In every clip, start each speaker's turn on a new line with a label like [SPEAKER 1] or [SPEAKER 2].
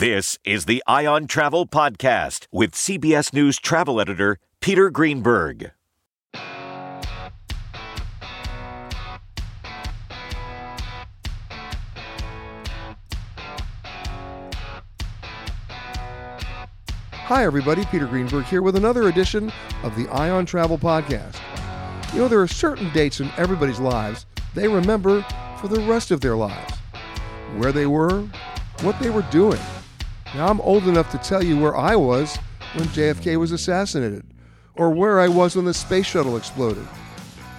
[SPEAKER 1] This is the Eye on Travel Podcast with CBS News travel editor Peter Greenberg.
[SPEAKER 2] Hi, everybody. Peter Greenberg here with another edition of the Eye on Travel Podcast. You know, there are certain dates in everybody's lives they remember for the rest of their lives. Where they were, what they were doing. Now, I'm old enough to tell you where I was when JFK was assassinated, or where I was when the space shuttle exploded,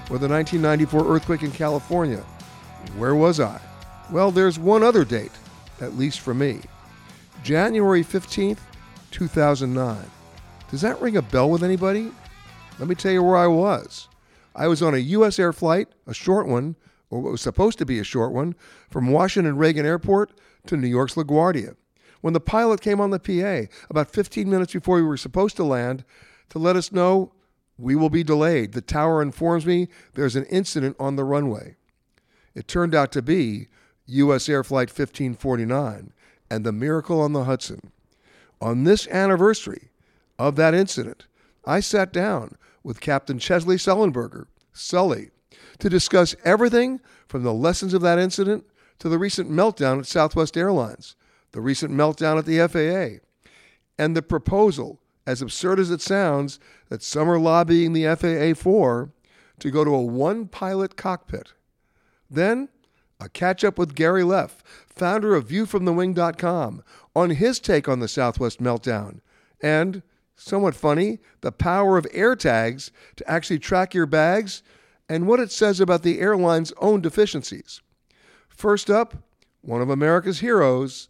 [SPEAKER 2] or the 1994 earthquake in California. Where was I? Well, there's one other date, at least for me January 15th, 2009. Does that ring a bell with anybody? Let me tell you where I was. I was on a U.S. air flight, a short one, or what was supposed to be a short one, from Washington Reagan Airport to New York's LaGuardia. When the pilot came on the PA about 15 minutes before we were supposed to land to let us know we will be delayed, the tower informs me there's an incident on the runway. It turned out to be U.S. Air Flight 1549 and the Miracle on the Hudson. On this anniversary, of that incident, I sat down with Captain Chesley Sullenberger, Sully, to discuss everything from the lessons of that incident to the recent meltdown at Southwest Airlines, the recent meltdown at the FAA, and the proposal, as absurd as it sounds, that some are lobbying the FAA for to go to a one pilot cockpit. Then, a catch up with Gary Leff, founder of ViewFromTheWing.com, on his take on the Southwest meltdown, and, somewhat funny, the power of AirTags to actually track your bags and what it says about the airline's own deficiencies. First up, one of America's heroes,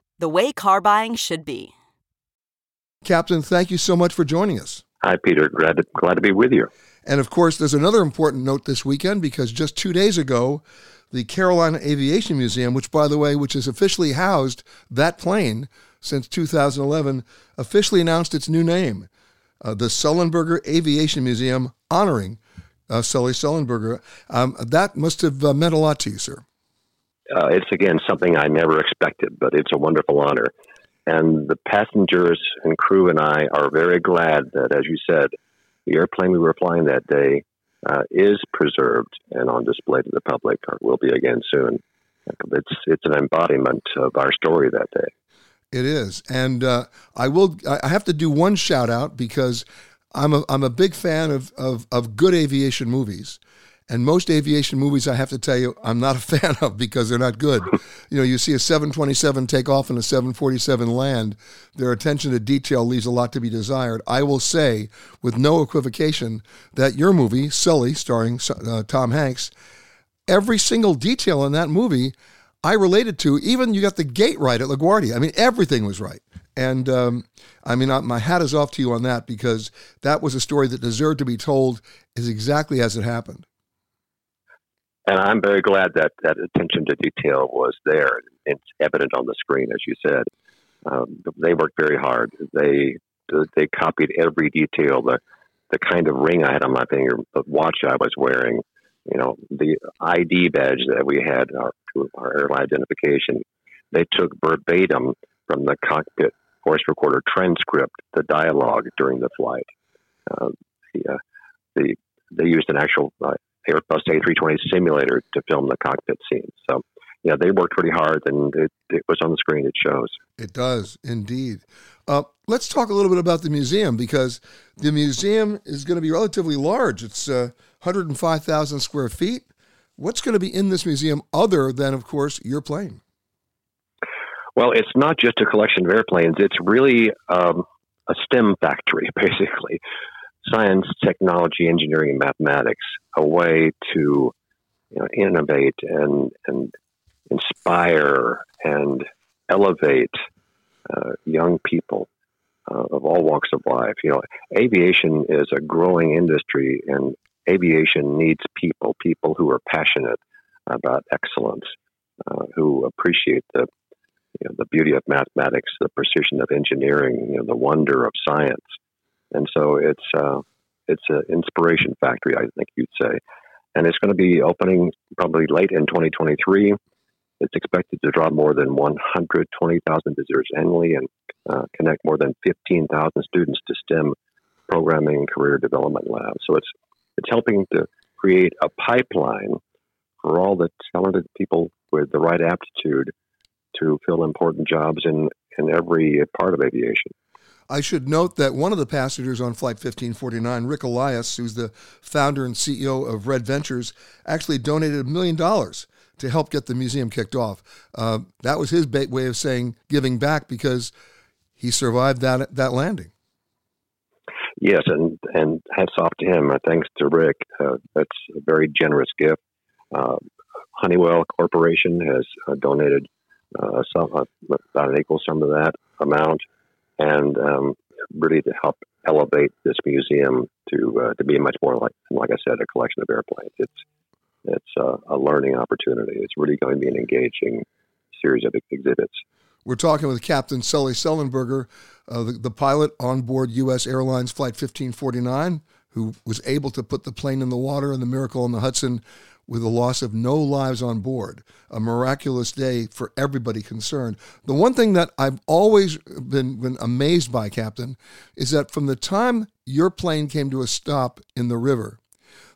[SPEAKER 3] the way car buying should be.
[SPEAKER 2] Captain, thank you so much for joining us.
[SPEAKER 4] Hi, Peter. Glad to, glad to be with you.
[SPEAKER 2] And of course, there's another important note this weekend because just two days ago, the Carolina Aviation Museum, which, by the way, which has officially housed that plane since 2011, officially announced its new name, uh, the Sullenberger Aviation Museum, honoring uh, Sully Sullenberger. Um, that must have uh, meant a lot to you, sir.
[SPEAKER 4] Uh, it's again something I never expected, but it's a wonderful honor. And the passengers and crew and I are very glad that, as you said, the airplane we were flying that day uh, is preserved and on display to the public, or will be again soon. It's it's an embodiment of our story that day.
[SPEAKER 2] It is, and uh, I will. I have to do one shout out because I'm a I'm a big fan of of, of good aviation movies. And most aviation movies, I have to tell you, I'm not a fan of because they're not good. you know, you see a 727 take off and a 747 land. Their attention to detail leaves a lot to be desired. I will say, with no equivocation, that your movie, Sully, starring uh, Tom Hanks, every single detail in that movie I related to. Even you got the gate right at LaGuardia. I mean, everything was right. And um, I mean, my hat is off to you on that because that was a story that deserved to be told is exactly as it happened
[SPEAKER 4] and I'm very glad that that attention to detail was there. It's evident on the screen, as you said. Um, they worked very hard. They they copied every detail. The the kind of ring I had on my finger, the watch I was wearing, you know, the ID badge that we had, our, our airline identification. They took verbatim from the cockpit voice recorder transcript the dialogue during the flight. Uh, the, uh, the they used an actual uh, Airbus A320 simulator to film the cockpit scenes. So, yeah, they worked pretty hard, and it, it was on the screen. It shows.
[SPEAKER 2] It does indeed. Uh, let's talk a little bit about the museum because the museum is going to be relatively large. It's uh, 105,000 square feet. What's going to be in this museum other than, of course, your plane?
[SPEAKER 4] Well, it's not just a collection of airplanes. It's really um, a STEM factory, basically science, technology, engineering, and mathematics a way to you know, innovate and and inspire and elevate uh, young people uh, of all walks of life. You know, aviation is a growing industry, and aviation needs people, people who are passionate about excellence, uh, who appreciate the you know, the beauty of mathematics, the precision of engineering, you know, the wonder of science and so it's uh, it's an inspiration factory, I think you'd say, and it's going to be opening probably late in 2023. It's expected to draw more than 120,000 visitors annually and uh, connect more than 15,000 students to STEM programming career development labs. So it's it's helping to create a pipeline for all the talented people with the right aptitude to fill important jobs in in every part of aviation.
[SPEAKER 2] I should note that one of the passengers on Flight 1549, Ric Elias, who's the founder and CEO of Red Ventures, actually donated a million dollars to help get the museum kicked off. Uh, that was his way of saying giving back because he survived that that landing.
[SPEAKER 4] Yes, and and hats off to him. Uh, thanks to Ric, uh, that's a very generous gift. Uh, Honeywell Corporation has uh, donated uh, some, about an equal sum of that amount, and um, really to help elevate this museum to to be much more like, like I said, a collection of airplanes. It's it's a learning opportunity. It's really going to be an engaging series of exhibits.
[SPEAKER 2] We're talking with Captain Sully Sullenberger, uh, the, the, pilot on board U.S. Airlines Flight 1549, who was able to put the plane in the water in the Miracle on the Hudson with the loss of no lives on board. A miraculous day for everybody concerned. The one thing that I've always been, been amazed by, Captain, is that from the time your plane came to a stop in the river,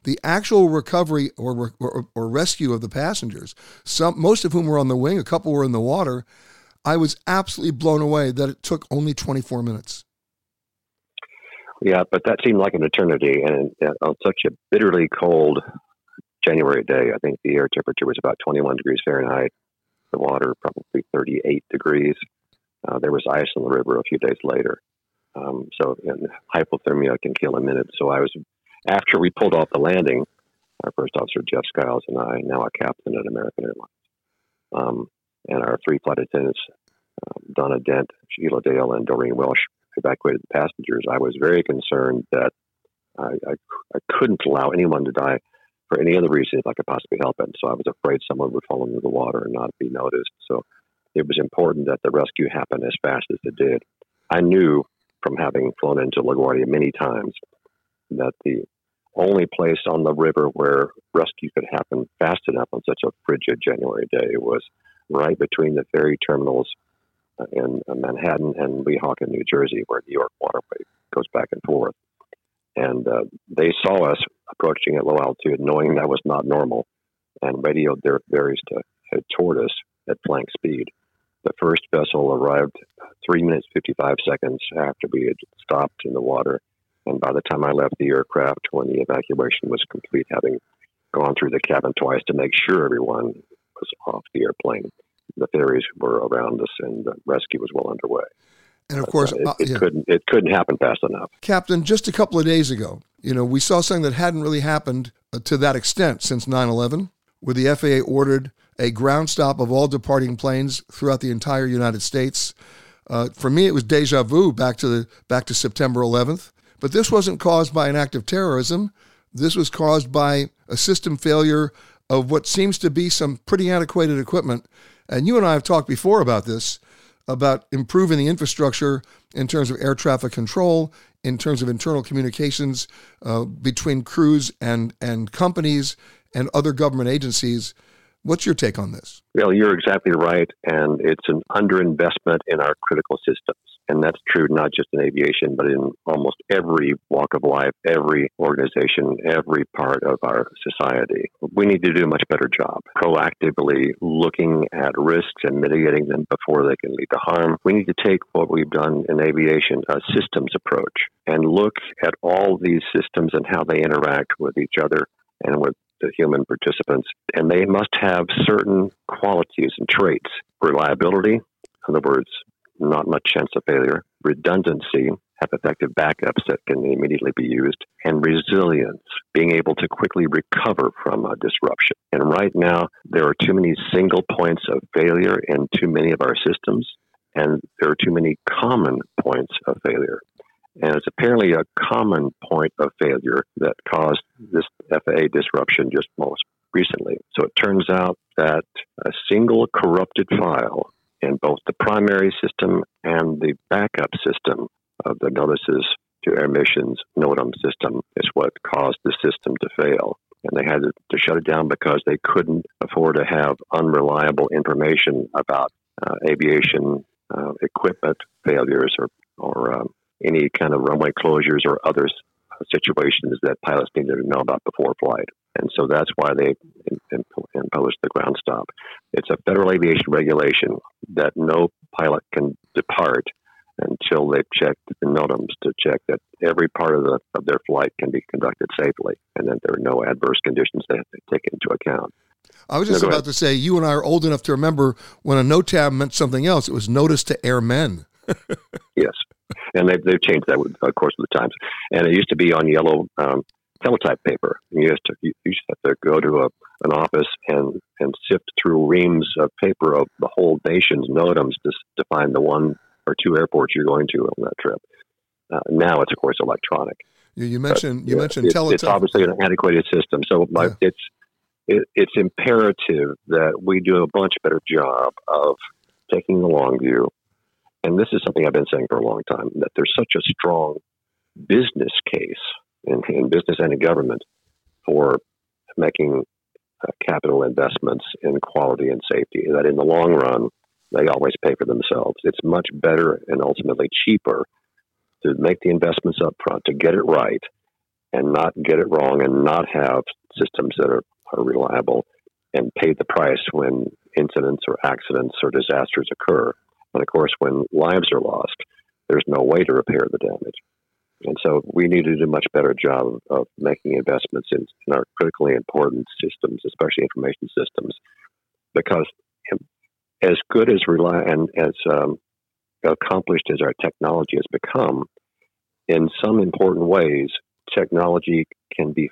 [SPEAKER 2] the actual recovery or, or, or rescue of the passengers, some, most of whom were on the wing, a couple were in the water, I was absolutely blown away that it took only 24 minutes.
[SPEAKER 4] Yeah, but that seemed like an eternity. And uh, on such a bitterly cold January day, I think the air temperature was about 21 degrees Fahrenheit, the water probably 38 degrees. Uh, there was ice on the river a few days later. Um, so hypothermia can kill a minute. So I was, after we pulled off the landing, our first officer, Jeff Skiles, and I, now a captain at American Airlines. Um, and our three flight attendants, um, Donna Dent, Sheila Dail, and Doreen Welsh, evacuated the passengers. I was very concerned that I, I, I couldn't allow anyone to die for any other reason if I could possibly help it. So I was afraid someone would fall into the water and not be noticed. So it was important that the rescue happened as fast as it did. I knew from having flown into LaGuardia many times that the only place on the river where rescue could happen fast enough on such a frigid January day was right between the ferry terminals uh, in uh, Manhattan and Weehawken, New Jersey, where New York Waterway goes back and forth. And uh, they saw us approaching at low altitude, knowing that was not normal, and radioed their ferries to head toward us at flank speed. The first vessel arrived three minutes, 55 seconds after we had stopped in the water. And by the time I left the aircraft, when the evacuation was complete, having gone through the cabin twice to make sure everyone was off the airplane. The ferries were around us, and the rescue was well underway.
[SPEAKER 2] And of course,
[SPEAKER 4] uh, it, it yeah. couldn't it couldn't happen fast enough.
[SPEAKER 2] Captain, just a couple of days ago, you know, we saw something that hadn't really happened uh, to that extent since 9/11, where the FAA ordered a ground stop of all departing planes throughout the entire United States. Uh, for me, it was deja vu back to the back to September 11th. But this wasn't caused by an act of terrorism. This was caused by a system failure of what seems to be some pretty antiquated equipment. And you and I have talked before about this, about improving the infrastructure in terms of air traffic control, in terms of internal communications uh, between crews and, and companies and other government agencies. What's your take on this?
[SPEAKER 4] Well, you're exactly right. And it's an underinvestment in our critical systems. And that's true not just in aviation, but in almost every walk of life, every organization, every part of our society. We need to do a much better job proactively looking at risks and mitigating them before they can lead to harm. We need to take what we've done in aviation, a systems approach, and look at all these systems and how they interact with each other and with the human participants. And they must have certain qualities and traits reliability, in other words, not much chance of failure, redundancy, have effective backups that can immediately be used, and resilience, being able to quickly recover from a disruption. And right now, there are too many single points of failure in too many of our systems, and there are too many common points of failure. And it's apparently a common point of failure that caused this FAA disruption just most recently. So it turns out that a single corrupted file in both the primary system and the backup system of the notices to air missions NOTAM system is what caused the system to fail. And they had to shut it down because they couldn't afford to have unreliable information about uh, aviation uh, equipment failures or, or um, any kind of runway closures or other situations that pilots needed to know about before flight. And so that's why they imposed the ground stop. It's a federal aviation regulation that no pilot can depart until they've checked the NOTAMs to check that every part of the of their flight can be conducted safely, and that there are no adverse conditions they have to take into account.
[SPEAKER 2] I was just
[SPEAKER 4] No,
[SPEAKER 2] about
[SPEAKER 4] ahead.
[SPEAKER 2] to say, you and I are old enough to remember when a NOTAM meant something else. It was notice to airmen.
[SPEAKER 4] Yes, and they've they've changed that, with, of course, with the times. And it used to be on yellow um, teletype paper. And you to you to have to go to a, an office and and sift through reams of paper of the whole nation's NOTAMs to to find the one or two airports you're going to on that trip. Uh, now it's of course electronic.
[SPEAKER 2] You, you
[SPEAKER 4] But,
[SPEAKER 2] mentioned you
[SPEAKER 4] yeah,
[SPEAKER 2] mentioned
[SPEAKER 4] it's,
[SPEAKER 2] teletype.
[SPEAKER 4] it's obviously an antiquated system, so
[SPEAKER 2] Yeah.
[SPEAKER 4] it's it, it's imperative that we do a much better job of taking the long view. And this is something I've been saying for a long time that there's such a strong business case in, in business and in government for making uh, capital investments in quality and safety that in the long run they always pay for themselves. It's much better and ultimately cheaper to make the investments up front to get it right and not get it wrong and not have systems that are, are reliable and pay the price when incidents or accidents or disasters occur. And of course, when lives are lost, there's no way to repair the damage. And so we need to do a much better job of making investments in, in our critically important systems, especially information systems, because as good as rely and as um, accomplished as our technology has become, in some important ways, technology can be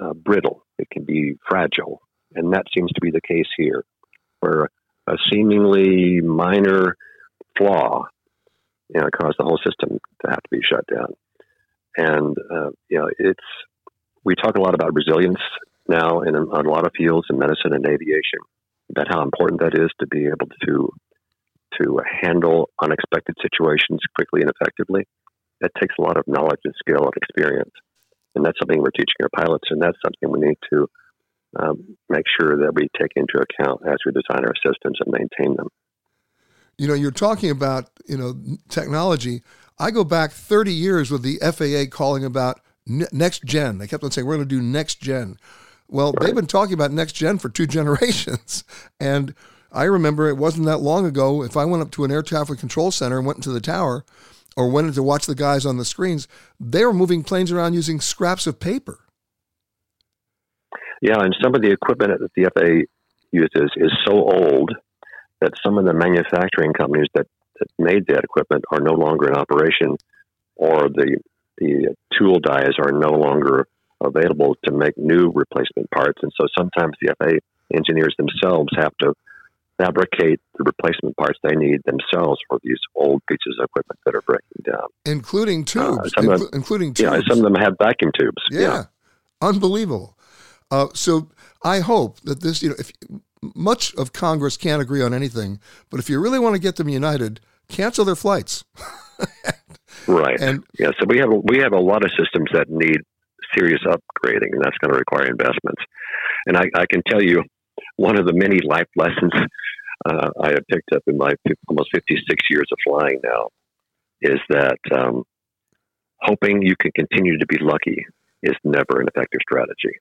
[SPEAKER 4] uh, brittle. It can be fragile, and that seems to be the case here, where a seemingly minor flaw, you know, caused the whole system to have to be shut down. And uh, you know, it's we talk a lot about resilience now in a, a lot of fields in medicine and aviation, about how important that is to be able to to handle unexpected situations quickly and effectively. That takes a lot of knowledge and skill and experience, and that's something we're teaching our pilots, and that's something we need to um, make sure that we take into account as we design our systems and maintain them.
[SPEAKER 2] You know, you're talking about, you know, technology. I go back 30 years with the FAA calling about NextGen. They kept on saying, we're going to do NextGen. Well, they've been talking about NextGen for two generations. And I remember it wasn't that long ago. If I went up to an air traffic control center and went into the tower or went in to watch the guys on the screens, they were moving planes around using scraps of paper.
[SPEAKER 4] Yeah, and some of the equipment that the FAA uses is so old that some of the manufacturing companies that, that made that equipment are no longer in operation, or the the tool dies are no longer available to make new replacement parts. And so sometimes the FAA engineers themselves have to fabricate the replacement parts they need themselves for these old pieces of equipment that are breaking down.
[SPEAKER 2] Including tubes,
[SPEAKER 4] some of them-
[SPEAKER 2] including tubes.
[SPEAKER 4] Yeah, some of them have vacuum tubes.
[SPEAKER 2] Yeah, unbelievable. Uh, so I hope that this, you know, if much of Congress can't agree on anything, but if you really want to get them united, cancel their flights.
[SPEAKER 4] Right.
[SPEAKER 2] And-
[SPEAKER 4] yeah, so we have a, we have a lot of systems that need serious upgrading, and that's going to require investments. And I, I can tell you, one of the many life lessons uh, I have picked up in my almost 56 years of flying now is that um, hoping you can continue to be lucky is never an effective strategy.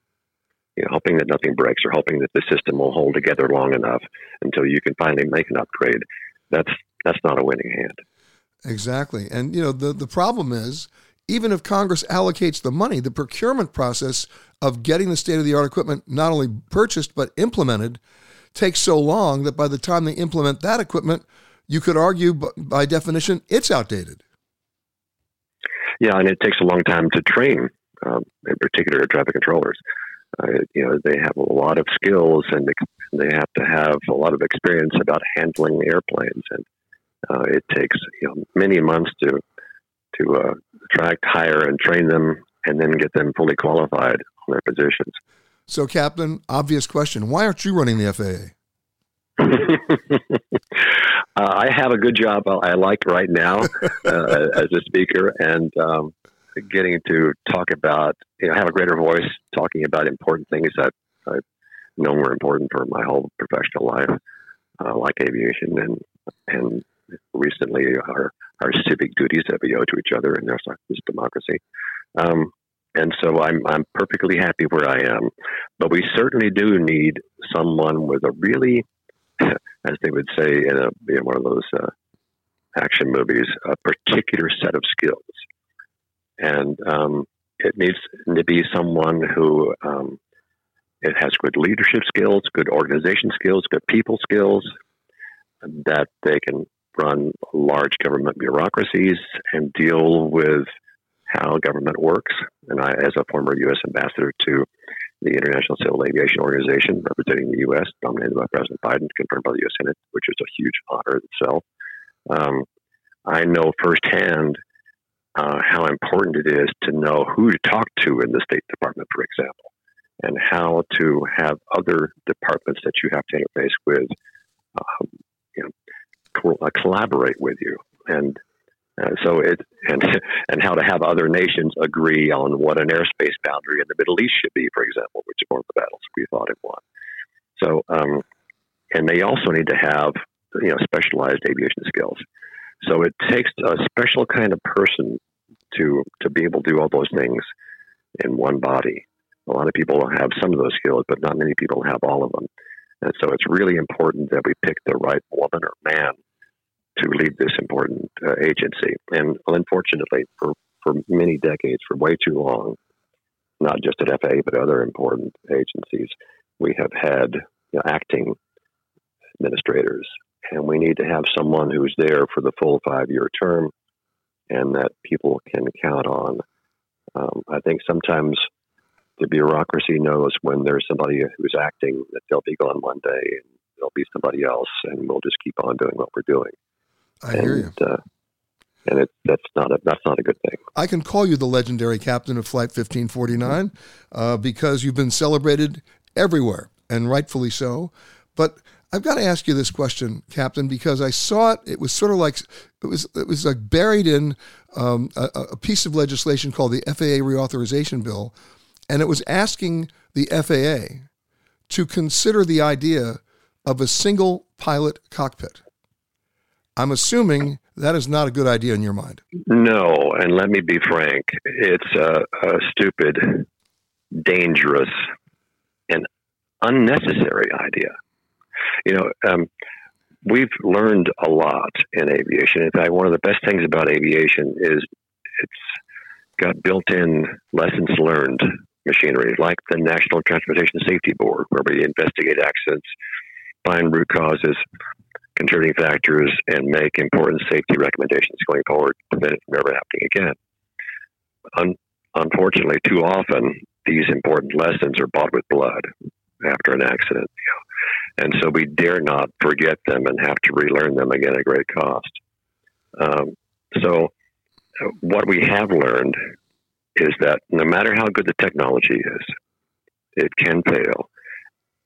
[SPEAKER 4] You know, hoping that nothing breaks or hoping that the system will hold together long enough until you can finally make an upgrade. That's that's not a winning hand.
[SPEAKER 2] Exactly. And you know, the, the problem is even if Congress allocates the money, the procurement process of getting the state of the art equipment not only purchased but implemented takes so long that by the time they implement that equipment, you could argue by definition it's outdated.
[SPEAKER 4] Yeah, and it takes a long time to train, um, in particular traffic controllers. Uh, you know, they have a lot of skills and they have to have a lot of experience about handling airplanes, and uh, it takes you know many months to to uh, attract, hire, and train them, and then get them fully qualified on their positions.
[SPEAKER 2] So, Captain, obvious question: Why aren't you running the FAA?
[SPEAKER 4] uh, I have a good job I like right now uh, as a speaker, and um, getting to talk about, you know, have a greater voice, talking about important things that I've were important for my whole professional life, uh, like aviation and and recently our our civic duties that we owe to each other this, this democracy. Um, and so I'm I'm perfectly happy where I am, but we certainly do need someone with a really as they would say in a in one of those uh, action movies a particular set of skills, and um, it needs to be someone who um, it has good leadership skills, good organization skills, good people skills, that they can run large government bureaucracies and deal with how government works. And I, as a former U.S. ambassador to the International Civil Aviation Organization, representing the U.S., nominated by President Biden, confirmed by the U.S. Senate, which is a huge honor itself. Um, I know firsthand uh, how important it is to know who to talk to in the State Department, for example, and how to have other departments that you have to interface with, um, you know, co- uh, collaborate with you, and uh, so it and and how to have other nations agree on what an airspace boundary in the Middle East should be, for example, which is one of the battles we fought and won. So, um, and they also need to have you know specialized aviation skills. So it takes a special kind of person to to be able to do all those things in one body. A lot of people have some of those skills, but not many people have all of them. And so it's really important that we pick the right woman or man to lead this important uh, agency. And unfortunately, for, for many decades, for way too long, not just at FAA, but other important agencies, we have had you know, acting administrators. And we need to have someone who's there for the full five year term and that people can count on. Um, I think sometimes the bureaucracy knows when there's somebody who's acting that they'll be gone one day and there'll be somebody else, and we'll just keep on doing what we're doing.
[SPEAKER 2] I and, hear you. Uh,
[SPEAKER 4] and it, that's not a that's not a good thing.
[SPEAKER 2] I can call you the legendary captain of Flight 1549 uh, because you've been celebrated everywhere, and rightfully so. But I've got to ask you this question, Captain, because I saw it. It was sort of like it was it was like buried in um, a, a piece of legislation called the FAA Reauthorization Bill, and it was asking the FAA to consider the idea of a single pilot cockpit. I'm assuming that is not a good idea in your mind.
[SPEAKER 4] No, and let me be frank. It's a, a stupid, dangerous, and unnecessary idea. You know, um, we've learned a lot in aviation. In fact, one of the best things about aviation is it's got built-in lessons learned machinery, like the National Transportation Safety Board, where we investigate accidents, find root causes, contributing factors and make important safety recommendations going forward to prevent it from ever happening again. Un- unfortunately, too often these important lessons are bought with blood after an accident. And so we dare not forget them and have to relearn them again at great cost. Um, so, uh, what we have learned is that no matter how good the technology is, it can fail.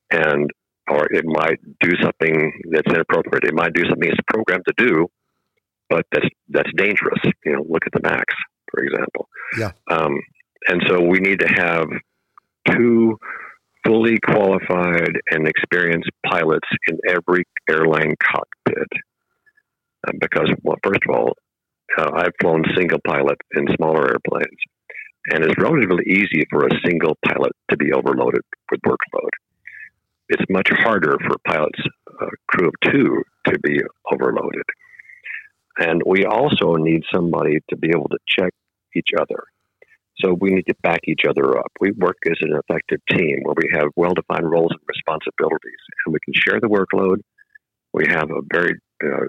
[SPEAKER 4] And or it might do something that's inappropriate. It might do something it's programmed to do, but that's that's dangerous. You know, look at the Max, for example.
[SPEAKER 2] Yeah.
[SPEAKER 4] Um, and so we need to have two fully qualified and experienced pilots in every airline cockpit. Uh, because, well, first of all, uh, I've flown single pilot in smaller airplanes, and it's relatively easy for a single pilot to be overloaded with workload it's much harder for pilots, uh, crew of two, to be overloaded. And we also need somebody to be able to check each other. So we need to back each other up. We work as an effective team where we have well defined roles and responsibilities, and we can share the workload. We have a very uh,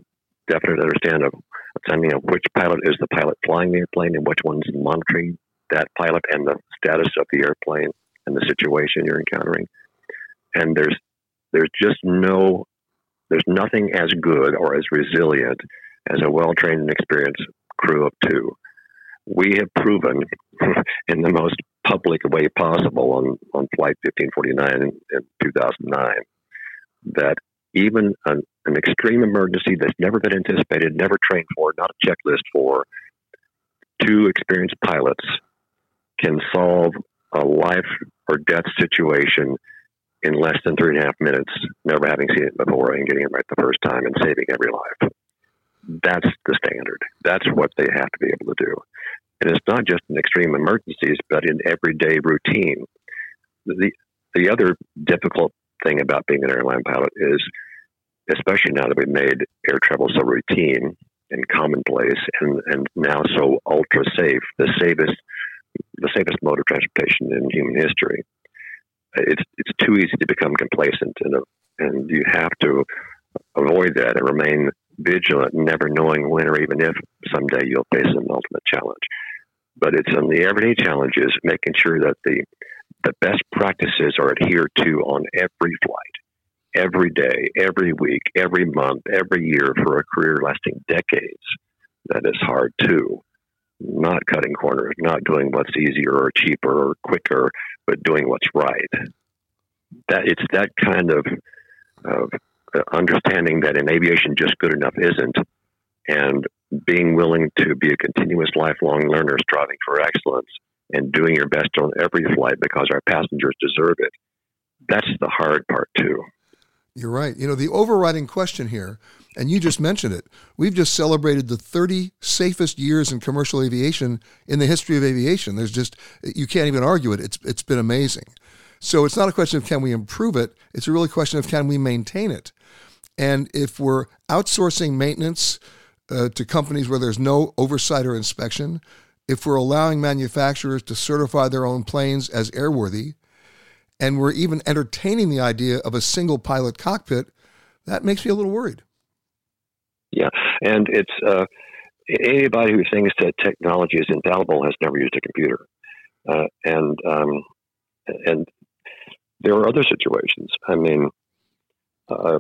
[SPEAKER 4] definite understanding of understanding of which pilot is the pilot flying the airplane and which one's monitoring that pilot and the status of the airplane and the situation you're encountering and there's there's just no there's nothing as good or as resilient as a well trained and experienced crew of two. We have proven in the most public way possible on, on Flight 1549 in, in 2009 that even an, an extreme emergency that's never been anticipated, never trained for, not a checklist for, two experienced pilots can solve a life or death situation in less than three and a half minutes, never having seen it before and getting it right the first time and saving every life. That's the standard. That's what they have to be able to do. And it's not just in extreme emergencies, but in everyday routine. The, the other difficult thing about being an airline pilot is, especially now that we've made air travel so routine and commonplace and, and now so ultra safe, the safest the safest mode of transportation in human history. It's it's too easy to become complacent and and you have to avoid that and remain vigilant, never knowing when or even if someday you'll face an ultimate challenge. But it's on the everyday challenges, making sure that the the best practices are adhered to on every flight, every day, every week, every month, every year for a career lasting decades. That is hard too. Not cutting corners, not doing what's easier or cheaper or quicker, but doing what's right. That it's that kind of of uh, understanding that in aviation just good enough isn't, and being willing to be a continuous lifelong learner, striving for excellence, and doing your best on every flight because our passengers deserve it. That's the hard part, too.
[SPEAKER 2] You're right. You know, the overriding question here, and you just mentioned it, we've just celebrated the 30 safest years in commercial aviation in the history of aviation. There's just, you can't even argue it. It's, it's been amazing. So it's not a question of can we improve it, it's a really question of can we maintain it. And if we're outsourcing maintenance uh, to companies where there's no oversight or inspection, if we're allowing manufacturers to certify their own planes as airworthy, and we're even entertaining the idea of a single pilot cockpit, that makes me a little worried.
[SPEAKER 4] Yeah, and it's uh, anybody who thinks that technology is infallible has never used a computer, uh, and um, and there are other situations. I mean, uh,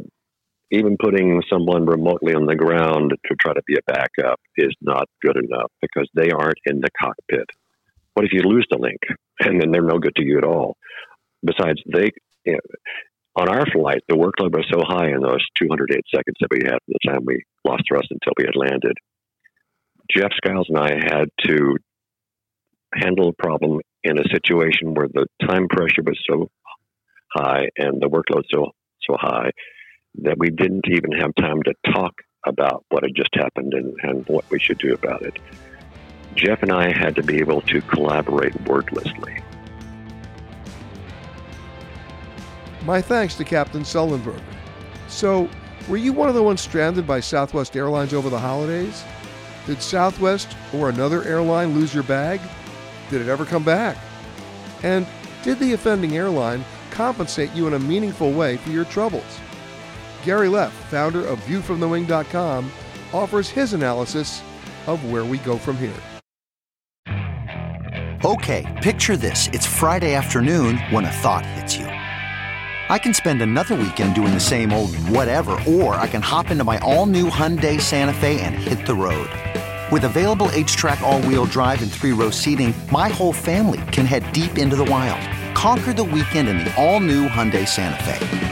[SPEAKER 4] even putting someone remotely on the ground to try to be a backup is not good enough because they aren't in the cockpit. What if you lose the link and then they're no good to you at all? Besides, they you know, on our flight, the workload was so high in those 208 seconds that we had from the time we lost thrust until we had landed. Jeff Skiles and I had to handle a problem in a situation where the time pressure was so high and the workload so so high that we didn't even have time to talk about what had just happened and, and what we should do about it. Jeff and I had to be able to collaborate wordlessly.
[SPEAKER 2] My thanks to Captain Sullenberger. So, were you one of the ones stranded by Southwest Airlines over the holidays? Did Southwest or another airline lose your bag? Did it ever come back? And did the offending airline compensate you in a meaningful way for your troubles? Gary Leff, founder of ViewFromTheWing.com, offers his analysis of where we go from here.
[SPEAKER 5] Okay, picture this. It's Friday afternoon when a thought hits you. I can spend another weekend doing the same old whatever, or I can hop into my all new Hyundai Santa Fe and hit the road. With available HTRAC, all wheel drive, and three row seating, my whole family can head deep into the wild. Conquer the weekend in the all new Hyundai Santa Fe.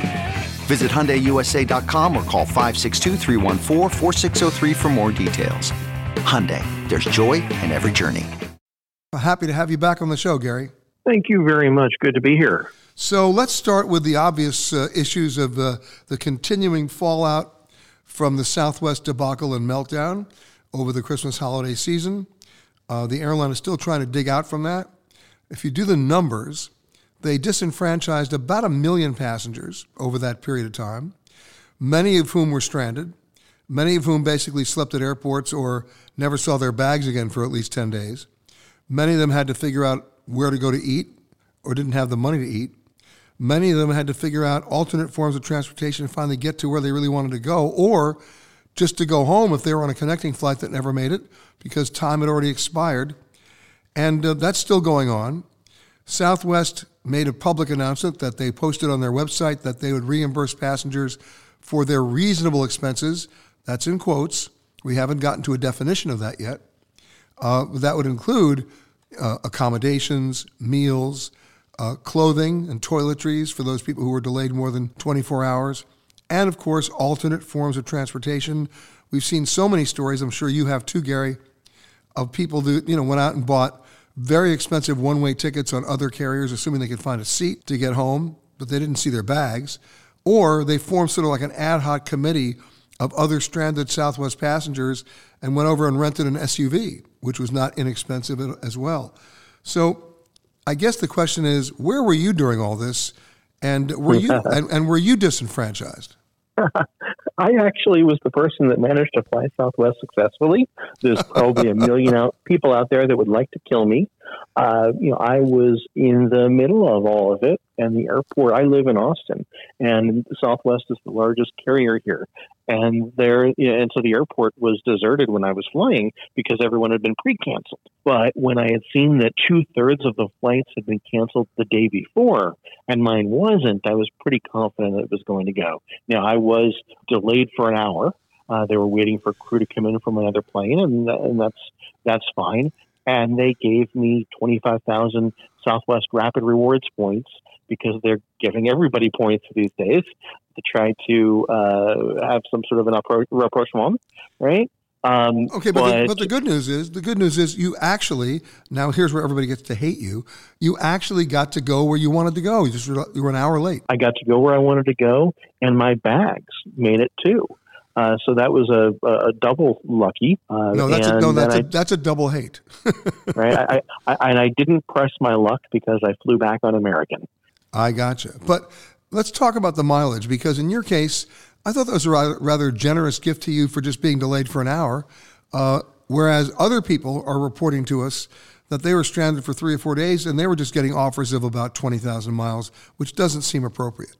[SPEAKER 5] Visit HyundaiUSA.com or call 562 for more details. Hyundai, there's joy in every journey.
[SPEAKER 2] Happy to have you back on the show, Gary.
[SPEAKER 4] Thank you very much. Good to be here.
[SPEAKER 2] So let's start with the obvious uh, issues of uh, the continuing fallout from the Southwest debacle and meltdown over the Christmas holiday season. Uh, the airline is still trying to dig out from that. If you do the numbers, they disenfranchised about a million passengers over that period of time, many of whom were stranded, many of whom basically slept at airports or never saw their bags again for at least 10 days. Many of them had to figure out where to go to eat or didn't have the money to eat. Many of them had to figure out alternate forms of transportation to finally get to where they really wanted to go, or just to go home if they were on a connecting flight that never made it because time had already expired. And uh, that's still going on. Southwest made a public announcement that they posted on their website that they would reimburse passengers for their reasonable expenses. That's in quotes. We haven't gotten to a definition of that yet. Uh, that would include uh, accommodations, meals, uh, clothing, and toiletries for those people who were delayed more than 24 hours, and of course, alternate forms of transportation, We've seen so many stories, I'm sure you have too, Gary, of people that, you know, went out and bought very expensive one way tickets on other carriers, assuming they could find a seat to get home, but they didn't see their bags. Or they formed sort of like an ad hoc committee of other stranded Southwest passengers and went over and rented an SUV, which was not inexpensive as well. So I guess the question is, where were you during all this, and were you and, and were you disenfranchised?
[SPEAKER 6] I actually was the person that managed to fly Southwest successfully. There's probably a million out, people out there that would like to kill me. Uh, you know, I was in the middle of all of it, and the airport. I live in Austin, and Southwest is the largest carrier here. And there, and so the airport was deserted when I was flying because everyone had been pre-canceled. But when I had seen that two thirds of the flights had been canceled the day before, and mine wasn't, I was pretty confident that it was going to go. Now I was delayed for an hour. Uh, they were waiting for crew to come in from another plane, and, and that's that's fine and they gave me 25,000 Southwest Rapid Rewards points because they're giving everybody points these days to try to uh, have some sort of an rapprochement, right?
[SPEAKER 2] Um, okay, but, but, the, but the good news is the good news is you actually now here's where everybody gets to hate you. You actually got to go where you wanted to go. You just you were an hour late.
[SPEAKER 6] I got to go where I wanted to go, and my bags made it too. Uh, so that was a, a double lucky.
[SPEAKER 2] Uh, no, that's a, no, that's a, I, that's a double hate.
[SPEAKER 6] right, I, I, and I didn't press my luck because I flew back on American.
[SPEAKER 2] I gotcha. But let's talk about the mileage because in your case, I thought that was a rather, rather generous gift to you for just being delayed for an hour, uh, whereas other people are reporting to us that they were stranded for three or four days and they were just getting offers of about twenty thousand miles, which doesn't seem appropriate.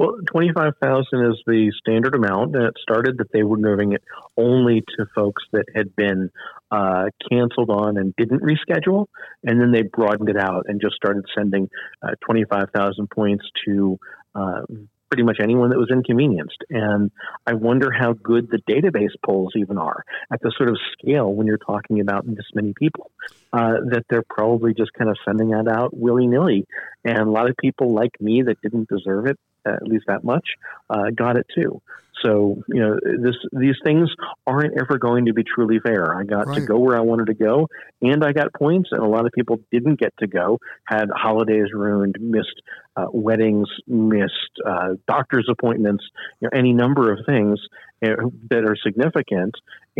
[SPEAKER 6] Well, twenty-five thousand is the standard amount, and it started that they were moving it only to folks that had been uh, canceled on and didn't reschedule, and then they broadened it out and just started sending uh, twenty-five thousand points to uh, pretty much anyone that was inconvenienced. And I wonder how good the database polls even are at the sort of scale when you're talking about this many people. Uh, that they're probably just kind of sending that out willy nilly. And a lot of people like me that didn't deserve it at least that much, uh, got it too. So you know, this these things aren't ever going to be truly fair. I got right. to go where I wanted to go, and I got points, and a lot of people didn't get to go, had holidays ruined, missed uh, weddings, missed uh, doctor's appointments, you know, any number of things uh, that are significant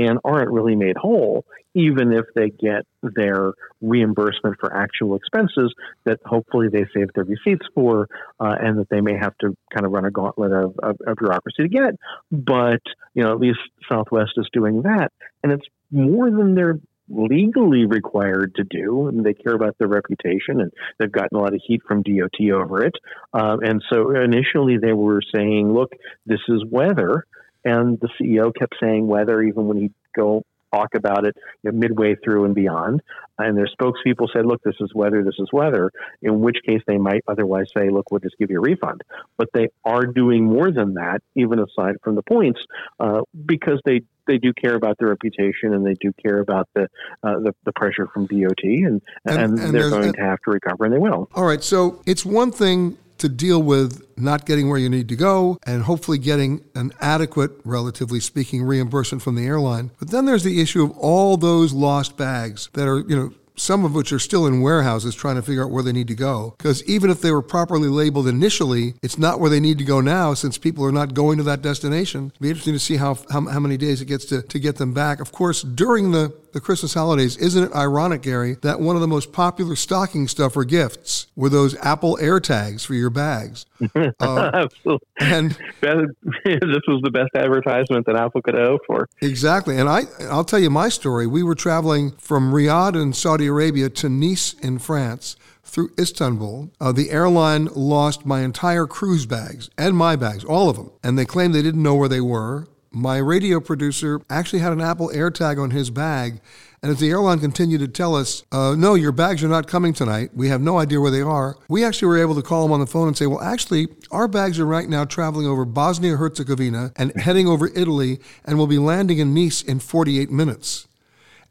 [SPEAKER 6] and aren't really made whole, even if they get their reimbursement for actual expenses that hopefully they save their receipts for uh, and that they may have to kind of run a gauntlet of, of, of bureaucracy to get. But, you know, at least Southwest is doing that. And it's more than they're legally required to do, and they care about their reputation, and they've gotten a lot of heat from DOT over it. Um, and so initially they were saying, look, this is weather. And the CEO kept saying weather even when he'd go talk about it you know, midway through and beyond. And their spokespeople said, look, this is weather, this is weather, in which case they might otherwise say, look, we'll just give you a refund. But they are doing more than that, even aside from the points, uh, because they they do care about their reputation and they do care about the uh, the, the, pressure from DOT and and, and, and they're going to have to recover and they will.
[SPEAKER 2] All right, so it's one thing to deal with not getting where you need to go and hopefully getting an adequate, relatively speaking, reimbursement from the airline. But then there's the issue of all those lost bags that are, you know, some of which are still in warehouses trying to figure out where they need to go. Because even if they were properly labeled initially, it's not where they need to go now since people are not going to that destination. It'll be interesting to see how, how, how many days it gets to, to get them back. Of course, during the the Christmas holidays, isn't it ironic, Gary, that one of the most popular stocking stuffer gifts were those Apple AirTags for your bags?
[SPEAKER 6] Uh, Absolutely. And this was the best advertisement that Apple could hope for.
[SPEAKER 2] Exactly. And I, I'll tell you my story. We were traveling from Riyadh in Saudi Arabia to Nice in France through Istanbul. Uh, the airline lost my entire cruise bags and my bags, all of them. And they claimed they didn't know where they were my radio producer actually had an Apple AirTag on his bag. And as the airline continued to tell us, uh, no, your bags are not coming tonight, we have no idea where they are, we actually were able to call him on the phone and say, well, actually, our bags are right now traveling over Bosnia Herzegovina and heading over Italy and will be landing in Nice in 48 minutes.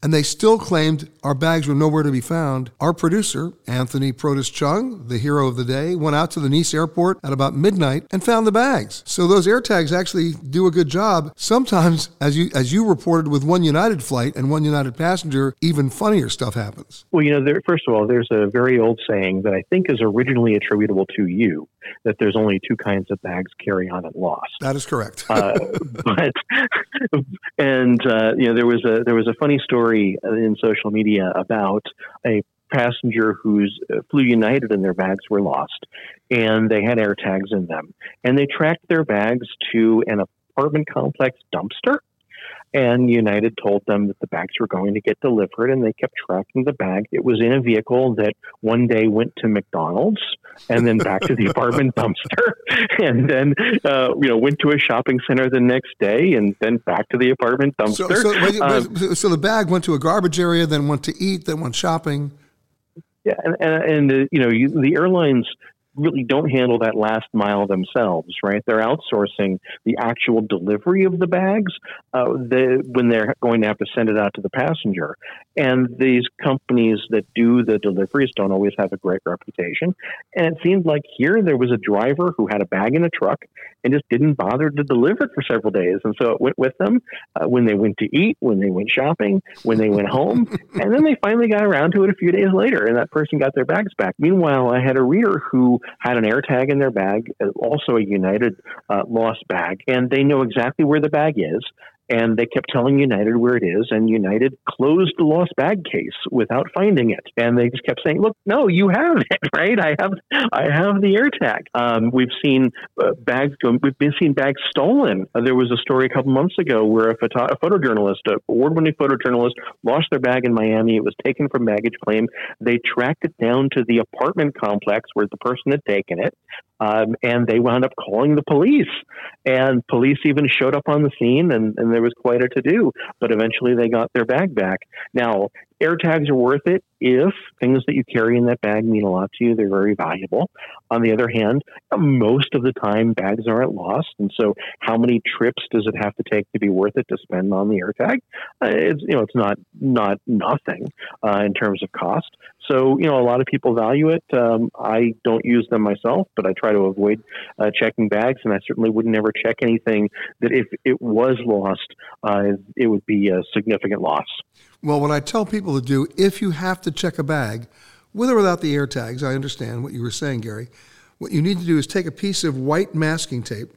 [SPEAKER 2] And they still claimed our bags were nowhere to be found. Our producer, Anthony Protis Chung, the hero of the day, went out to the Nice airport at about midnight and found the bags. So those AirTags actually do a good job. Sometimes, as you as you reported with one United flight and one United passenger, even funnier stuff happens.
[SPEAKER 6] Well, you know, there, first of all, there's a very old saying that I think is originally attributable to you that there's only two kinds of bags carry on and lost.
[SPEAKER 2] That is correct.
[SPEAKER 6] uh, but and uh, you know, there was a there was a funny story in social media about a passenger who's uh, flew United and their bags were lost, and they had air tags in them, and they tracked their bags to an apartment complex dumpster and United told them that the bags were going to get delivered, and they kept tracking the bag. It was in a vehicle that one day went to McDonald's, and then back to the apartment dumpster, and then uh, you know went to a shopping center the next day, and then back to the apartment dumpster.
[SPEAKER 2] So, so, wait, um, so the bag went to a garbage area, then went to eat, then went shopping.
[SPEAKER 6] Yeah, and and, and uh, you know you, the airlines really don't handle that last mile themselves, right? They're outsourcing the actual delivery of the bags uh, the, when they're going to have to send it out to the passenger. And these companies that do the deliveries don't always have a great reputation. And it seemed like here there was a driver who had a bag in a truck and just didn't bother to deliver it for several days. And so it went with them uh, when they went to eat, when they went shopping, when they went home. and then they finally got around to it a few days later, and that person got their bags back. Meanwhile, I had a reader who had an AirTag in their bag, also a United uh, lost bag, and they know exactly where the bag is and they kept telling United where it is, and United closed the lost bag case without finding it. And they just kept saying, "Look, no, you have it, right? I have, I have the AirTag." Um, we've seen uh, bags we've been seeing bags stolen. Uh, there was a story a couple months ago where a, photo, a photojournalist, a award-winning photojournalist, lost their bag in Miami. It was taken from baggage claim. They tracked it down to the apartment complex where the person had taken it. Um, and they wound up calling the police. And police even showed up on the scene, and, and was quite a to do. But eventually they got their bag back. Now, AirTags are worth it if things that you carry in that bag mean a lot to you. They're very valuable. On the other hand, most of the time bags aren't lost, and so how many trips does it have to take to be worth it to spend on the air tag? it's you know it's not not nothing uh, in terms of cost. So you know a lot of people value it. Um, I don't use them myself, but I try to avoid uh, checking bags, and I certainly would never check anything that if it was lost, uh, it would be a significant loss.
[SPEAKER 2] Well, what I tell people to do, if you have to check a bag, with or without the air tags, I understand what you were saying, Gary. What you need to do is take a piece of white masking tape,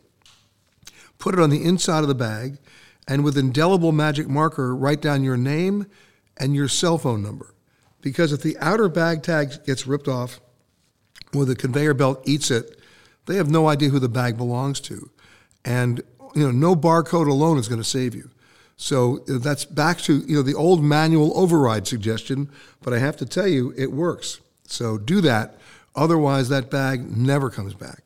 [SPEAKER 2] put it on the inside of the bag, and with indelible magic marker, write down your name and your cell phone number. Because if the outer bag tag gets ripped off or the conveyor belt eats it, they have no idea who the bag belongs to. And you know, no barcode alone is going to save you. So uh, that's back to you know the old manual override suggestion, but I have to tell you it works. So do that. Otherwise, that bag never comes back.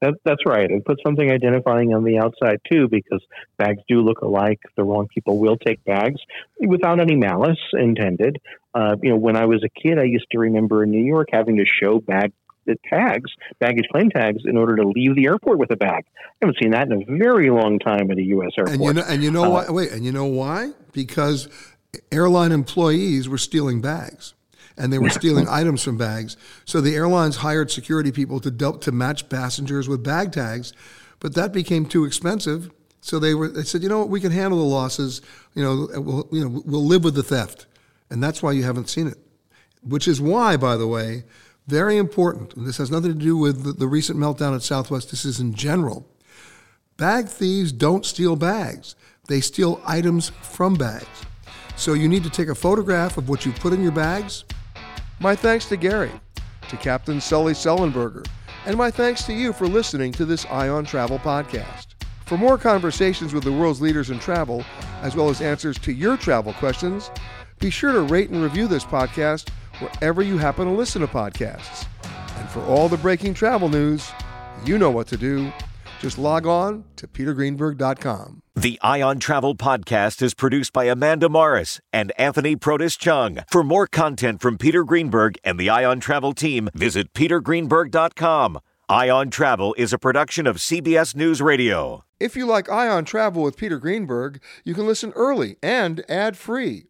[SPEAKER 6] That, that's right. And put something identifying on the outside too, because bags do look alike. The wrong people will take bags without any malice intended. Uh, you know, when I was a kid, I used to remember in New York having to show bag the tags, baggage claim tags, in order to leave the airport with a bag. I haven't seen that in a very long time at a U.S. airport.
[SPEAKER 2] And you know, and you know uh, why? Wait, and you know why? Because airline employees were stealing bags. And they were stealing items from bags. So the airlines hired security people to to match passengers with bag tags, but that became too expensive. So they were they said, you know what, we can handle the losses. You know, we'll you know we'll live with the theft, and that's why you haven't seen it. Which is why, by the way, very important. This has nothing to do with the, the recent meltdown at Southwest. This is in general. Bag thieves don't steal bags, they steal items from bags. So you need to take a photograph of what you put in your bags. My thanks to Gary, to Captain Sully Sullenberger, and my thanks to you for listening to this Eye on Travel podcast. For more conversations with the world's leaders in travel, as well as answers to your travel questions, be sure to rate and review this podcast wherever you happen to listen to podcasts. And for all the breaking travel news, you know what to do. Just log on to petergreenberg.com.
[SPEAKER 1] The Eye on Travel podcast is produced by Amanda Morris and Anthony Protis Chung. For more content from Peter Greenberg and the Eye on Travel team, visit petergreenberg.com. Eye on Travel is a production of CBS News Radio.
[SPEAKER 2] If you like Ion Travel with Peter Greenberg, you can listen early and ad free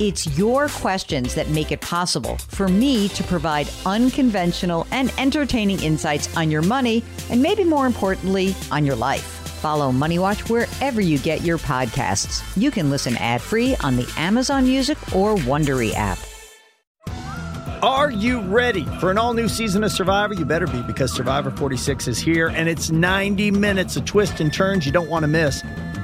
[SPEAKER 7] It's your questions that make it possible for me to provide unconventional and entertaining insights on your money, and maybe more importantly, on your life. Follow Money Watch wherever you get your podcasts. You can listen ad free on the Amazon Music or Wondery app.
[SPEAKER 8] Are you ready for an all new season of Survivor? You better be because Survivor 46 is here and it's 90 minutes of twists and turns you don't want to miss.